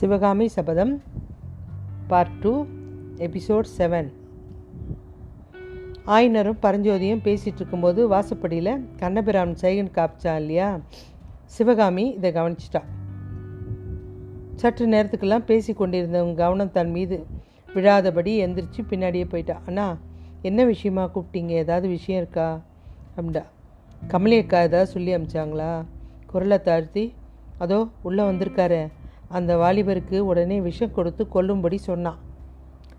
Sivagami Sabatham part two episode seven ஆயினரும் பரஞ்சோதியும் பேசிகிட்டு இருக்கும்போது வாசப்படியில் கண்ணபிராமன் சைகன் காப்பிச்சா இல்லையா? சிவகாமி இதை கவனிச்சிட்டா. சற்று நேரத்துக்கெல்லாம் பேசி கொண்டிருந்தவங்க கவனம் தன் மீது விழாதபடி எந்திரிச்சு பின்னாடியே போயிட்டா. அண்ணா என்ன விஷயமா கூப்பிட்டீங்க? ஏதாவது விஷயம் இருக்கா? அப்படின்டா. கமலியக்கா ஏதாவது சொல்லி அமிச்சாங்களா? குரலை தாழ்த்தி அதோ உள்ளே வந்திருக்காரு. அந்த வாலிபருக்கு உடனே விஷம் கொடுத்து கொல்லும்படி சொன்னான்.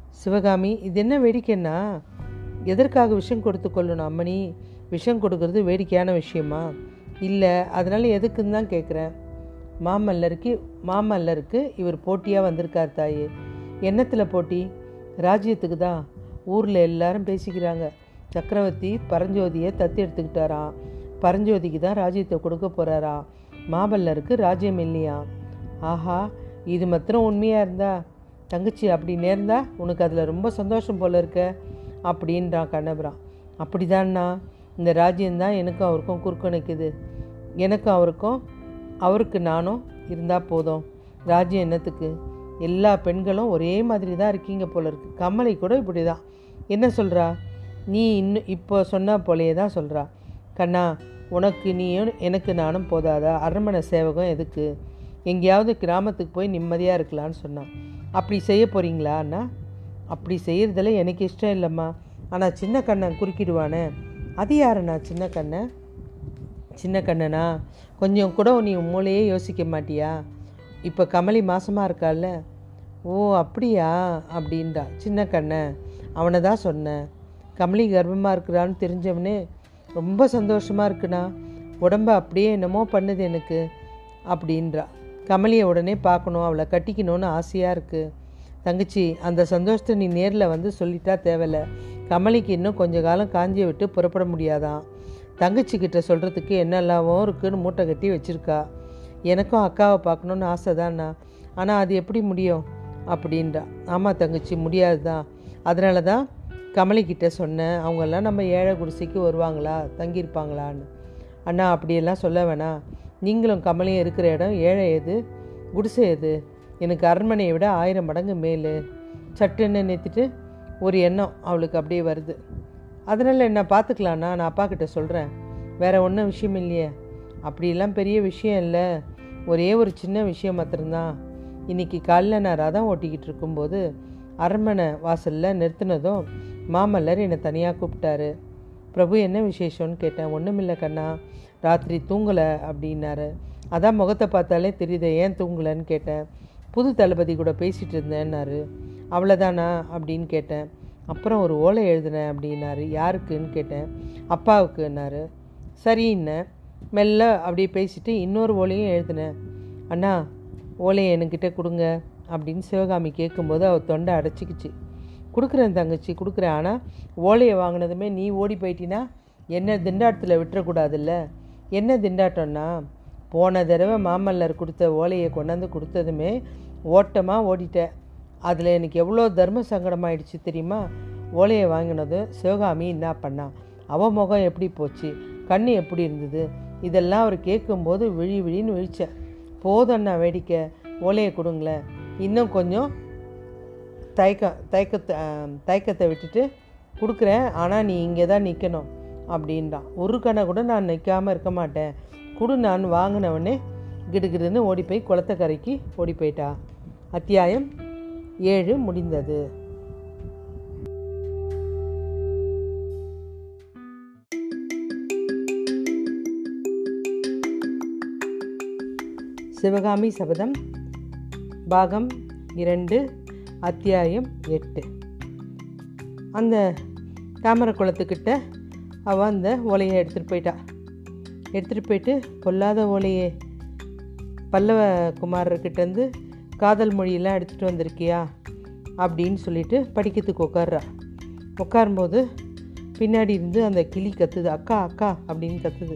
சிவகாமி இது என்ன வேடிக்கைன்னா எதற்காக விஷம் கொடுத்து கொள்ளணும் அம்மணி? விஷம் கொடுக்கறது வேடிக்கையான விஷயமா? இல்லை அதனால் எதுக்குன்னு தான் கேட்குறேன் மாமல்லருக்கு மாமல்லருக்கு இவர் போட்டியாக வந்திருக்கார் தாயே. என்னத்தில் போட்டி? ராஜ்யத்துக்கு தான். ஊரில் எல்லாரும் பேசிக்கிறாங்க. சக்கரவர்த்தி பரஞ்சோதியை தத்து எடுத்துக்கிட்டாராம். பரஞ்சோதிக்கு தான் ராஜ்யத்தை கொடுக்க போகிறாராம் மாமல்லருக்கு ராஜ்யம் இல்லையா ஆஹா இது மாத்திரம் உண்மையாக இருந்தா? தங்கச்சி அப்படி நேர்ந்தா உனக்கு அதில் ரொம்ப சந்தோஷம் போல இருக்க? அப்படின்றான் கண்ணபுரம் அப்படிதான்னா இந்த ராஜ்யந்தான் எனக்கும் அவருக்கும் குறுக்கணிக்குது. எனக்கும் அவருக்கும் அவருக்கு நானும் இருந்தால் போதும். ராஜ்யம் என்னத்துக்கு? எல்லா பெண்களும் ஒரே மாதிரி தான் இருக்கீங்க போல இருக்கு. கமலை கூட இப்படி தான் என்ன சொல்கிறா நீ இன்னும் இப்போ சொன்ன போலேயே தான் சொல்கிறா கண்ணா உனக்கு நீயும் எனக்கு நானும் போதாதா? அரண்மனை சேவகம் எதுக்கு? எங்கேயாவது கிராமத்துக்கு போய் நிம்மதியாக இருக்கலான்னு சொன்னான். அப்படி செய்ய போகிறீங்களா அண்ணா? அப்படி செய்கிறதுல எனக்கு இஷ்டம் இல்லைம்மா. ஆனால் சின்ன கண்ணன் குறுக்கிடுவானே. அது யாருண்ணா சின்ன கண்ணன்? சின்ன கண்ணனா? கொஞ்சம் கூட நீ மூளையே யோசிக்க மாட்டியா? இப்போ கமலி மாசமாக இருக்கால ஓ அப்படியா? அப்படின்றா. சின்ன கண்ணன். அவனை தான் சொன்னேன். கமலி கர்ப்பமாக இருக்கிறான்னு தெரிஞ்சவனே ரொம்ப சந்தோஷமாக இருக்குண்ணா. உடம்ப அப்படியே என்னமோ பண்ணுது எனக்கு. அப்படின்றா. கமலியை உடனே பார்க்கணும் அவளை கட்டிக்கணும்னு ஆசையாக இருக்குது தங்கச்சி அந்த சந்தோஷத்தை நீ நேரில் வந்து சொல்லிட்டா தேவையில்ல. கமலிக்கு இன்னும் கொஞ்ச காலம் காஞ்சியை விட்டு புறப்பட முடியாதான். தங்கச்சி கிட்ட சொல்கிறதுக்கு என்னெல்லாமோ இருக்குன்னு மூட்டை கட்டி வச்சுருக்கா. எனக்கும் அக்காவை பார்க்கணுன்னு ஆசை தான்ண்ணா ஆனால் அது எப்படி முடியும்? அப்படின்றா. ஆமாம் தங்கச்சி முடியாது தான் அதனால தான் கமலிக்கிட்ட சொன்னேன் அவங்கெல்லாம் நம்ம ஏழை குடிசைக்கு வருவாங்களா தங்கியிருப்பாங்களான்னு. அண்ணா அப்படியெல்லாம் சொல்ல வேணாம். நீங்களும் கமலையும் இருக்கிற இடம் ஏழை எது? குடிசை எது? எனக்கு அரண்மனையை விட ஆயிரம் மடங்கு மேல். சட்டுன்னு நிறுத்திட்டு ஒரு எண்ணம் அவளுக்கு அப்படியே வருது. அதனால் என்ன பார்த்துக்கலாண்ணா நான் அப்பா கிட்ட சொல்கிறேன் வேற ஒன்றும் விஷயம் இல்லையே. அப்படிலாம் பெரிய விஷயம் இல்லை. ஒரே ஒரு சின்ன விஷயம் மாத்திரம்தான். இன்னைக்கு காலைல நான் ரதம் ஓட்டிக்கிட்டு இருக்கும்போது அரண்மனை வாசலில் நிறுத்தினதும் மாமல்லர் என்னை தனியாக கூப்பிட்டாரு. பிரபு என்ன விசேஷம்னு கேட்டேன். ஒன்றுமில்லை கண்ணா. ராத்திரி தூங்கலை அப்படின்னாரு. அதான் முகத்தை பார்த்தாலே தெரியுது ஏன் தூங்கலைன்னு கேட்டேன். புது தளபதி கூட பேசிகிட்டு இருந்தேன்னாரு. அவ்வளோதானா அப்படின்னு கேட்டேன். அப்புறம் ஒரு ஓலை எழுதினேன் அப்படின்னாரு. யாருக்குன்னு கேட்டேன். அப்பாவுக்குன்னாரு. சரின்னேன் மெல்ல அப்படியே பேசிட்டு இன்னொரு ஓலையும் எழுதினேன். அண்ணா ஓலையை என்கிட்ட கொடுங்க அப்படின்னு சிவகாமி கேட்கும்போது அவள் தொண்டை அடைச்சிக்கிச்சு. கொடுக்குறேன் தங்கச்சி கொடுக்குறேன். ஆனால் ஓலையை வாங்கினதுமே நீ ஓடி போயிட்டினா என்ன திண்டாட்டத்தில் விட்டுறக்கூடாதுல்ல? என்ன திண்டாட்டம்னா போன தடவை மாமல்லர் கொடுத்த ஓலையை கொண்டாந்து கொடுத்ததுமே ஓட்டமாக ஓடிட்டேன். அதில் எனக்கு எவ்வளோ தர்ம சங்கடமாயிடுச்சு தெரியுமா? ஓலையை வாங்கினது சிவகாமி என்ன பண்ணா? அவன் முகம் எப்படி போச்சு? கண்ணு எப்படி இருந்தது? இதெல்லாம் அவர் கேட்கும்போது விழி விழின்னு விழிச்சேன் போதண்ணா வேடிக்கை. ஓலையை கொடுங்களேன். இன்னும் கொஞ்சம் தயக்க தயக்கத்தை தயக்கத்தை விட்டுட்டு கொடுக்குறேன். ஆனால் நீ இங்கே தான் நிற்கணும் அப்படின்றான் ஒரு கணை கூட நான் நிற்காமல் இருக்க மாட்டேன். குடு நான் வாங்கினவனே. கிடுகிடுன்னு ஓடி போய் குளத்தை கரைக்கு ஓடி போயிட்டா. அத்தியாயம் ஏழு முடிந்தது. சிவகாமி சபதம் பாகம் இரண்டு அத்தியாயம் எட்டு. அந்த தாமரை குளத்துக்கிட்ட அவள் அந்த ஓலையை எடுத்துகிட்டு போயிட்டா. எடுத்துகிட்டு போயிட்டு பொல்லாத ஓலையே பல்லவ குமாரர்கிட்டேருந்து காதல் மொழியெல்லாம் எடுத்துகிட்டு வந்திருக்கியா அப்படின்னு சொல்லிட்டு படிக்கிறதுக்கு உட்கார்றா உட்காரும்போது பின்னாடி இருந்து அந்த கிளி கத்துது. அக்கா அக்கா அப்படின்னு கத்துது.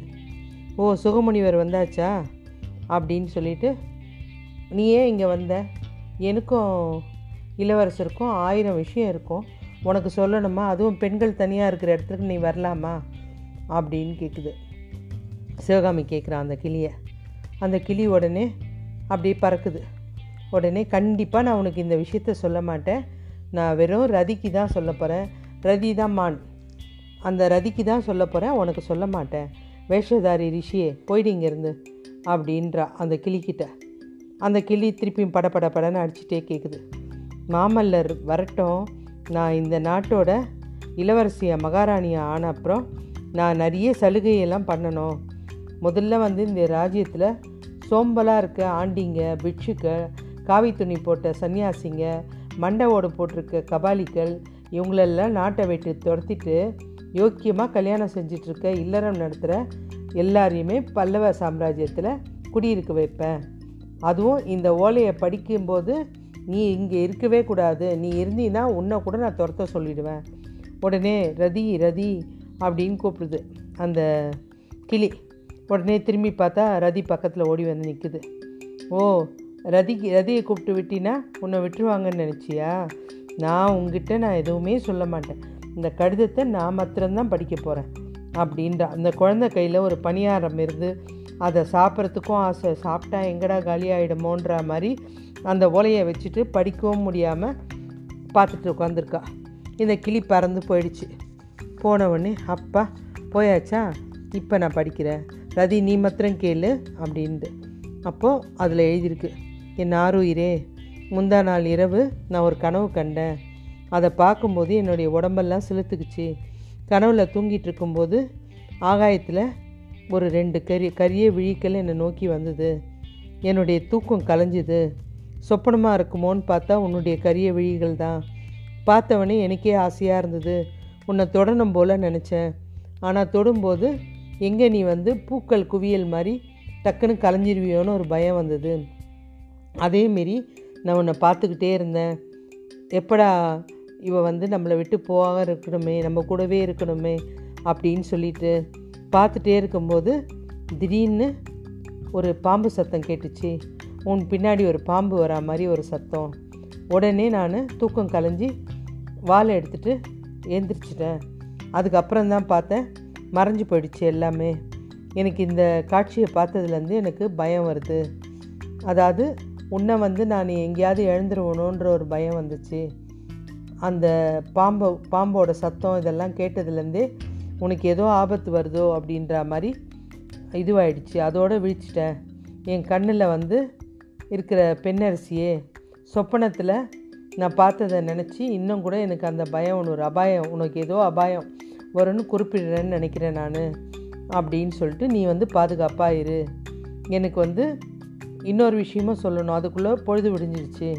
ஓ சுகமுனிவர் வந்தாச்சா அப்படின்னு சொல்லிட்டு நீ ஏன் இங்கே வந்த? எனக்கும் இளவரசருக்கும் ஆயிரம் விஷயம் இருக்கும். உனக்கு சொல்லணுமா? அதுவும் பெண்கள் தனியாக இருக்கிற இடத்துக்கு நீ வரலாமா? அப்படின்னு கேட்குது சிவகாமி கேட்குறான் அந்த கிளியை. அந்த கிளி உடனே அப்படியே பறக்குது. உடனே கண்டிப்பாக நான் உனக்கு இந்த விஷயத்த சொல்ல மாட்டேன். நான் வெறும் ரதிக்கு தான் சொல்ல போகிறேன் ரதி தான் மான். அந்த ரதிக்கு தான் சொல்ல போகிறேன் உனக்கு சொல்ல மாட்டேன். வேஷதாரி ரிஷியே போயிடு இங்கேருந்து அப்படின்றா அந்த கிளிக்கிட்ட அந்த கிளி திருப்பியும் படப்பட படன்னு அடிச்சுட்டே கேட்குது மாமல்லர் வரட்டும். நான் இந்த நாட்டோட இளவரசியை மகாராணியாக ஆன அப்புறம் நான் நிறைய சலுகையெல்லாம் பண்ணணும். முதல்ல வந்து இந்த ராஜ்யத்தில் சோம்பலாக இருக்க ஆண்டிங்க பிட்சுக்க காவி துணி போட்ட சன்னியாசிங்க மண்டை ஓடு போட்டிருக்க கபாலிகள் இவங்களெல்லாம் நாட்டை விட்டு துரத்திட்டு யோக்கியமாக கல்யாணம் செஞ்சிட்ருக்க இல்லறம் நடத்துகிற எல்லாரையுமே பல்லவ சாம்ராஜ்யத்தில் குடியிருக்க வைப்பேன். அதுவும் இந்த ஓலையை படிக்கும்போது நீ இங்கே இருக்கவே கூடாது. நீ இருந்தீன்னா உன்னை கூட நான் துரத்த சொல்லிடுவேன். உடனே ரதி ரதி அப்படின்னு கூப்பிடுது. அந்த கிளி. உடனே திரும்பி பார்த்தா ரதி பக்கத்தில் ஓடி வந்து நிற்குது ஓ ரதிக்கு ரதியை கூப்பிட்டு விட்டினா உன்னை விட்டுருவாங்கன்னு நினச்சியா? நான் உங்ககிட்ட நான் எதுவுமே சொல்ல மாட்டேன். இந்த கடிதத்தை நான் மாத்திரம்தான் படிக்க போகிறேன் அப்படின்ற. அந்த குழந்தை கையில் ஒரு பணியாரம் இருந்து அதை சாப்பிட்றதுக்கும் ஆசை. சாப்பிட்டா எங்கடா காலியாகிடுமோன்ற மாதிரி அந்த ஓலையை வச்சுட்டு படிக்கவும் முடியாமல் பார்த்துட்டு உட்காந்துருக்கா இந்த கிளி பறந்து போயிடுச்சு. போனவொடனே அப்பா போயாச்சா? இப்போ நான் படிக்கிறேன். ரதி நீ மாத்திரம் கேளு அப்படின்ட்டு அப்போது அதில் எழுதியிருக்கு என் ஆறுயிரே முந்தா நாள் இரவு நான் ஒரு கனவு கண்டேன். அதை பார்க்கும்போது என்னுடைய உடம்பெல்லாம் செலுத்துக்குச்சு கனவில் தூங்கிட்டு இருக்கும்போது ஆகாயத்தில் ஒரு ரெண்டு கரி கரிய விழிகள் என்னை நோக்கி வந்தது. என்னுடைய தூக்கம் கலைஞ்சுது. சொப்பனமாக இருக்குமோன்னு பார்த்தா உன்னுடைய கரிய விழிகள் தான். பார்த்தவனே எனக்கே ஆசையாக இருந்தது. உன்னை தொடணும் போல் நினச்சேன். ஆனால் தொடும்போது எங்கே நீ வந்து பூக்கள் குவியல் மாதிரி டக்குன்னு கலைஞ்சிருவியோன்னு ஒரு பயம் வந்தது. அதேமாரி நான் உன்னை பார்த்துக்கிட்டே இருந்தேன். எப்படா இவ வந்து நம்மளை விட்டு போக இருக்கணுமே நம்ம கூடவே இருக்கணுமே அப்படின்னு சொல்லிட்டு பார்த்துட்டே இருக்கும்போது திடீர்னு ஒரு பாம்பு சத்தம் கேட்டுச்சு. உன் பின்னாடி ஒரு பாம்பு வரா மாதிரி ஒரு சத்தம். உடனே நான் தூக்கம் கலைஞ்சி வாழை எடுத்துகிட்டு எழுந்திரிச்சிட்டேன் அதுக்கப்புறம் தான் பார்த்தேன் மறைஞ்சு போயிடுச்சு எல்லாமே. எனக்கு இந்த காட்சியை பார்த்ததுலேருந்து எனக்கு பயம் வருது. அதாவது உன்னை வந்து நான் எங்கேயாவது எழுந்துருவணுன்ற ஒரு பயம் வந்துச்சு. அந்த பாம்பை பாம்போட சத்தம் இதெல்லாம் கேட்டதுலேருந்தே உனக்கு ஏதோ ஆபத்து வருதோ அப்படின்ற மாதிரி இதுவாயிடுச்சு. அதோடு விழிச்சிட்டேன். என் கண்ணில் வந்து இருக்கிற பெண்ணரசியே சொப்பனத்தில் நான் பார்த்ததை நினச்சி இன்னும் கூட எனக்கு அந்த பயம் ஒன்று ஒரு அபாயம் உனக்கு ஏதோ அபாயம் வரும்னு குறிப்பிடுறேன்னு நினைக்கிறேன் நான் அப்படின்னு சொல்லிட்டு நீ வந்து பாதுகாப்பாக இரு. எனக்கு வந்து இன்னொரு விஷயமும் சொல்லணும். அதுக்குள்ளே பொழுது விடிஞ்சிருச்சு.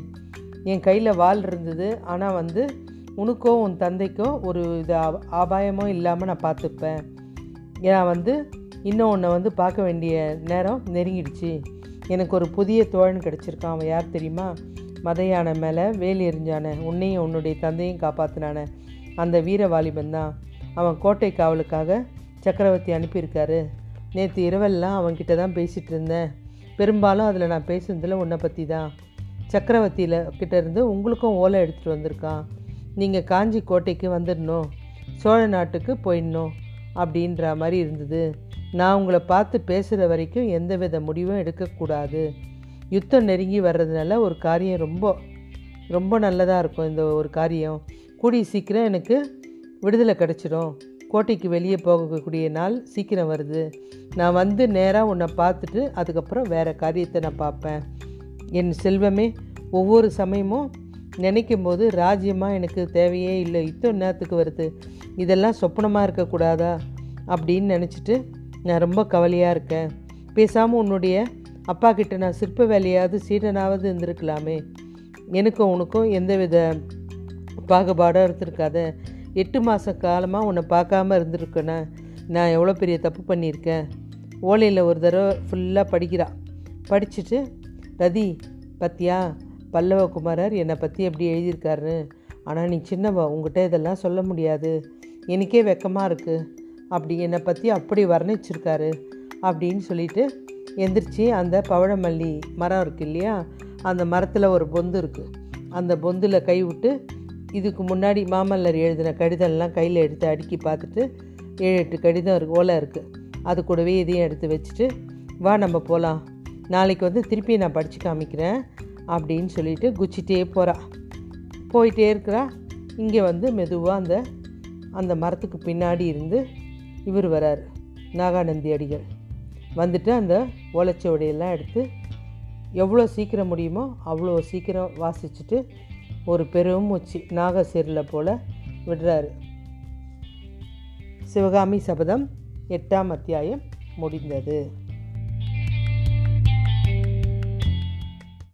என் கையில் வால் இருந்தது. ஆனால் வந்து உனக்கோ உன் தந்தைக்கோ ஒரு இது அபாயமோ இல்லாமல் நான் பார்த்துப்பேன். ஏன்னா வந்து இன்னும் உன்னை வந்து பார்க்க வேண்டிய நேரம் நெருங்கிடுச்சு. எனக்கு ஒரு புதிய தோழன் கிடச்சிருக்கான். அவன் யார் தெரியுமா? மதையான மேலே வேல் எறிஞ்சான. உன்னையும் உன்னுடைய தந்தையும் காப்பாற்றினான அந்த வீர வாலிபன் தான். அவன் கோட்டை காவலுக்காக சக்கரவர்த்தி அனுப்பியிருக்காரு. நேற்று இரவெல்லாம் அவன்கிட்ட தான் பேசிகிட்டு இருந்தேன். பெரும்பாலும் அதில் நான் பேசுனதில் உன்னை பற்றி தான் சக்கரவர்த்தியில் கிட்டேருந்து உங்களுக்கும் ஓலை எடுத்துகிட்டு வந்திருக்கான். நீங்கள் காஞ்சி கோட்டைக்கு வந்துடணும் சோழ நாட்டுக்கு போயிடணும் அப்படின்ற மாதிரி இருந்தது. நான் உங்களை பார்த்து பேசுகிற வரைக்கும் எந்த வித முடிவும் எடுக்கக்கூடாது. யுத்தம் நெருங்கி வர்றதுனால ஒரு காரியம் ரொம்ப ரொம்ப நல்லதாக இருக்கும் இந்த ஒரு காரியம். கூடிய சீக்கிரம் எனக்கு விடுதலை கிடச்சிடும் கோட்டைக்கு வெளியே போகக்கூடிய நாள் சீக்கிரம் வருது. நான் வந்து நேராக உன்னை பார்த்துட்டு அதுக்கப்புறம் வேறு காரியத்தை நான் பார்ப்பேன். என் செல்வமே ஒவ்வொரு சமயமும் நினைக்கும் போது ராஜ்யமாக எனக்கு தேவையே இல்லை. இத்தனை நேரத்துக்கு வருது. இதெல்லாம் சொப்பனமாக இருக்கக்கூடாதா? அப்படின்னு நினச்சிட்டு நான் ரொம்ப கவலையாக இருக்கேன். பேசாமல் உன்னுடைய அப்பா கிட்ட நான் சிற்ப வேலையாவது சீடனாவது இருந்திருக்கலாமே. எனக்கும் உனக்கும் எந்தவித பாகுபாடும் இருந்திருக்காத. எட்டு மாத காலமாக உன்னை பார்க்காம இருந்திருக்கேனே? நான் எவ்வளோ பெரிய தப்பு பண்ணியிருக்கேன்? ஓலையில் ஒரு தடவை ஃபுல்லாக படிக்கிறா. படிச்சுட்டு ரதி பத்தியா? பல்லவகுமாரர் என்னை பற்றி எப்படி எழுதியிருக்காரு ஆனால் நீ சின்னவ உங்ககிட்ட இதெல்லாம் சொல்ல முடியாது. எனக்கே வெக்கமாக இருக்குது அப்படி என்னை பற்றி அப்படி வர்ணிச்சிருக்காரு அப்படின்னு சொல்லிட்டு எந்திரிச்சு அந்த பவழமல்லி மரம் இருக்குது இல்லையா? அந்த மரத்தில் ஒரு பொந்து இருக்குது அந்த பொந்தில் கை விட்டு இதுக்கு முன்னாடி மாமல்லர் எழுதின கடிதம்லாம் கையில் எடுத்து அடுக்கி பார்த்துட்டு ஏழு எட்டு கடிதம் இருக்கு ஓலை இருக்குது அது கூடவே இதையும் எடுத்து வச்சுட்டு வா நம்ம போகலாம் நாளைக்கு வந்து திருப்பி நான் படித்து காமிக்கிறேன். அப்படின்னு சொல்லிட்டு குச்சிட்டே போகிறா போயிட்டே இருக்கிறா. இங்கே வந்து மெதுவாக அந்த அந்த மரத்துக்கு பின்னாடி இருந்து இவர் வர்றார் நாகானந்தி அடிகள். வந்துட்டு அந்த ஓலைச்சுவடியெல்லாம் எடுத்து எவ்வளோ சீக்கிரம் முடியுமோ அவ்வளோ சீக்கிரம் வாசிச்சுட்டு ஒரு பெரும் மூச்சு நாகசேரில் போல் விடுறாரு. சிவகாமி சபதம் எட்டாம் அத்தியாயம் முடிந்தது.